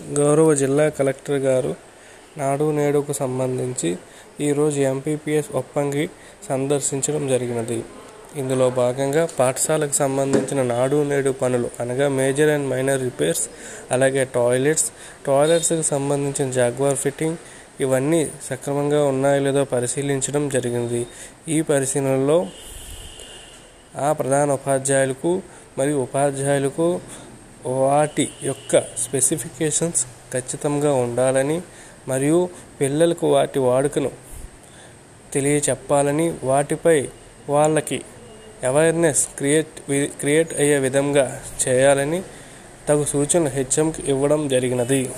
గౌరవ జిల్లా కలెక్టర్ గారు నాడు నేడుకు సంబంధించి ఈరోజు ఎంపీపీఎస్ ఒప్పంగి సందర్శించడం జరిగినది. ఇందులో భాగంగా పాఠశాలకు సంబంధించిన నాడు నేడు పనులు అనగా మేజర్ అండ్ మైనర్ రిపేర్స్ అలాగే టాయిలెట్స్ టాయిలెట్స్కి సంబంధించిన జాగ్వార్ ఫిట్టింగ్ ఇవన్నీ సక్రమంగా ఉన్నాయో లేదో పరిశీలించడం జరిగింది. ఈ పరిశీలనలో ఆ ప్రధాన ఉపాధ్యాయులకు మరియు ఉపాధ్యాయులకు వాటి యొక్క స్పెసిఫికేషన్స్ ఖచ్చితంగా ఉండాలని మరియు పిల్లలకు వాటి వాడుకను తెలియచెప్పాలని వాటిపై వాళ్ళకి అవేర్నెస్ క్రియేట్ క్రియేట్ అయ్యే విధంగా చేయాలని తగు సూచనలు హెచ్ఎంకి ఇవ్వడం జరిగినది.